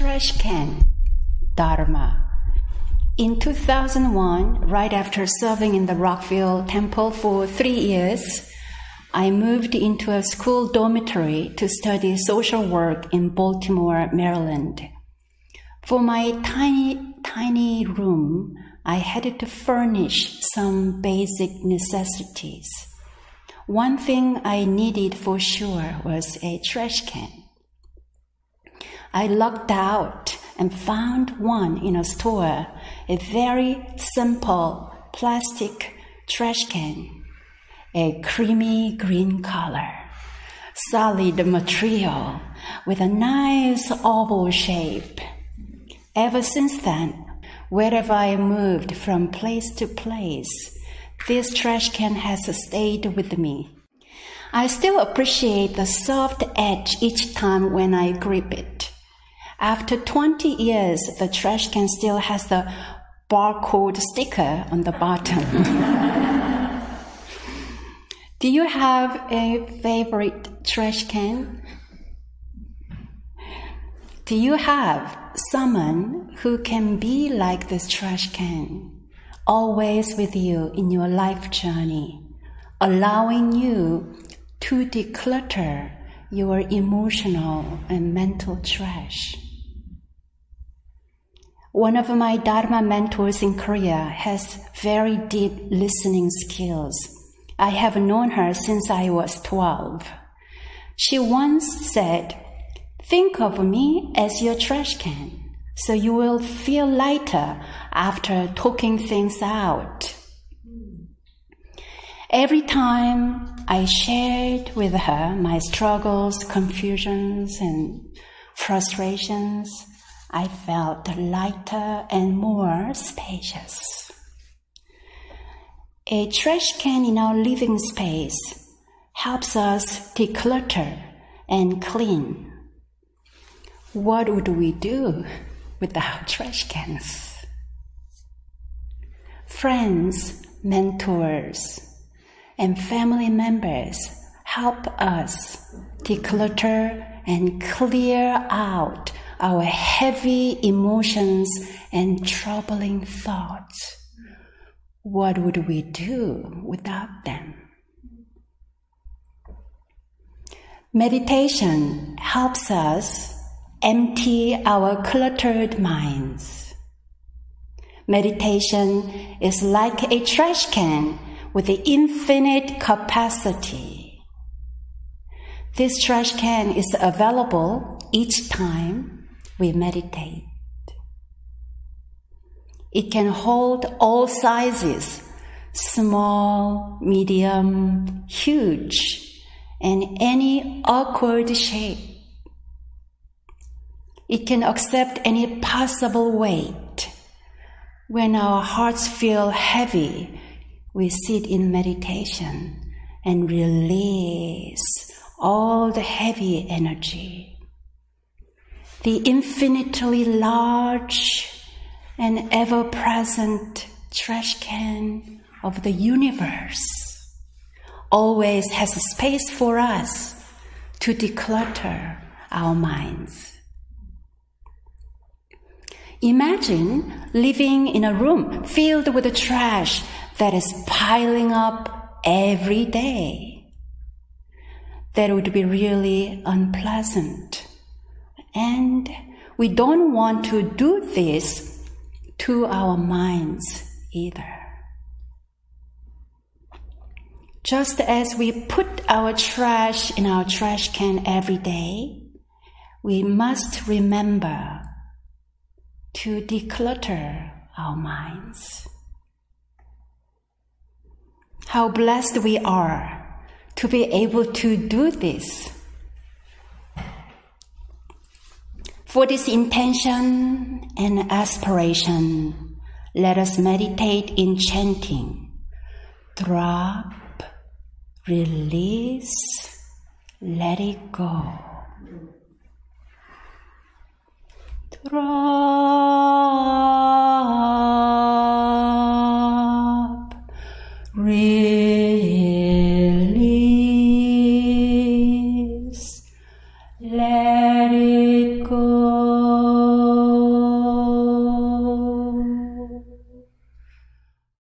Trash can, Dharma. In 2001, right after serving in the Rockville Temple for three years, I moved into a school dormitory to study social work in Baltimore, Maryland. For my tiny, tiny room, I had to furnish some basic necessities. One thing I needed for sure was a trash can. I looked out and found one in a store, a very simple plastic trash can, a creamy green color, solid material with a nice oval shape. Ever since then, wherever I moved from place to place, this trash can has stayed with me. I still appreciate the soft edge each time when I grip it. After 20 years, the trash can still has the barcode sticker on the bottom. Do you have a favorite trash can? Do you have someone who can be like this trash can, always with you in your life journey, allowing you to declutter your emotional and mental trash? One of my Dharma mentors in Korea has very deep listening skills. I have known her since I was 12. She once said, Think of me as your trash can, so you will feel lighter after talking things out. Every time I shared with her my struggles, confusions, and frustrations, I felt lighter and more spacious. A trash can in our living space helps us declutter and clean. What would we do without trash cans? Friends, mentors, and family members help us declutter and clear out our heavy emotions and troubling thoughts. What would we do without them? Meditation helps us empty our cluttered minds. Meditation is like a trash can with the infinite capacity. This trash can is available each time we meditate. It can hold all sizes small, medium, huge, and any awkward shape. It can accept any possible weight. When our hearts feel heavy, we sit in meditation and release all the heavy energy the infinitely large and ever present trash can of the universe always has a space for us to declutter our minds. Imagine living in a room filled with trash that is piling up every day. That would be really unpleasant. And we don't want to do this to our minds either. Just as we put our trash in our trash can every day, we must remember to declutter our minds. How blessed we are to be able to do this For this intention and aspiration, let us meditate in chanting. Drop, release, let it go. Drop.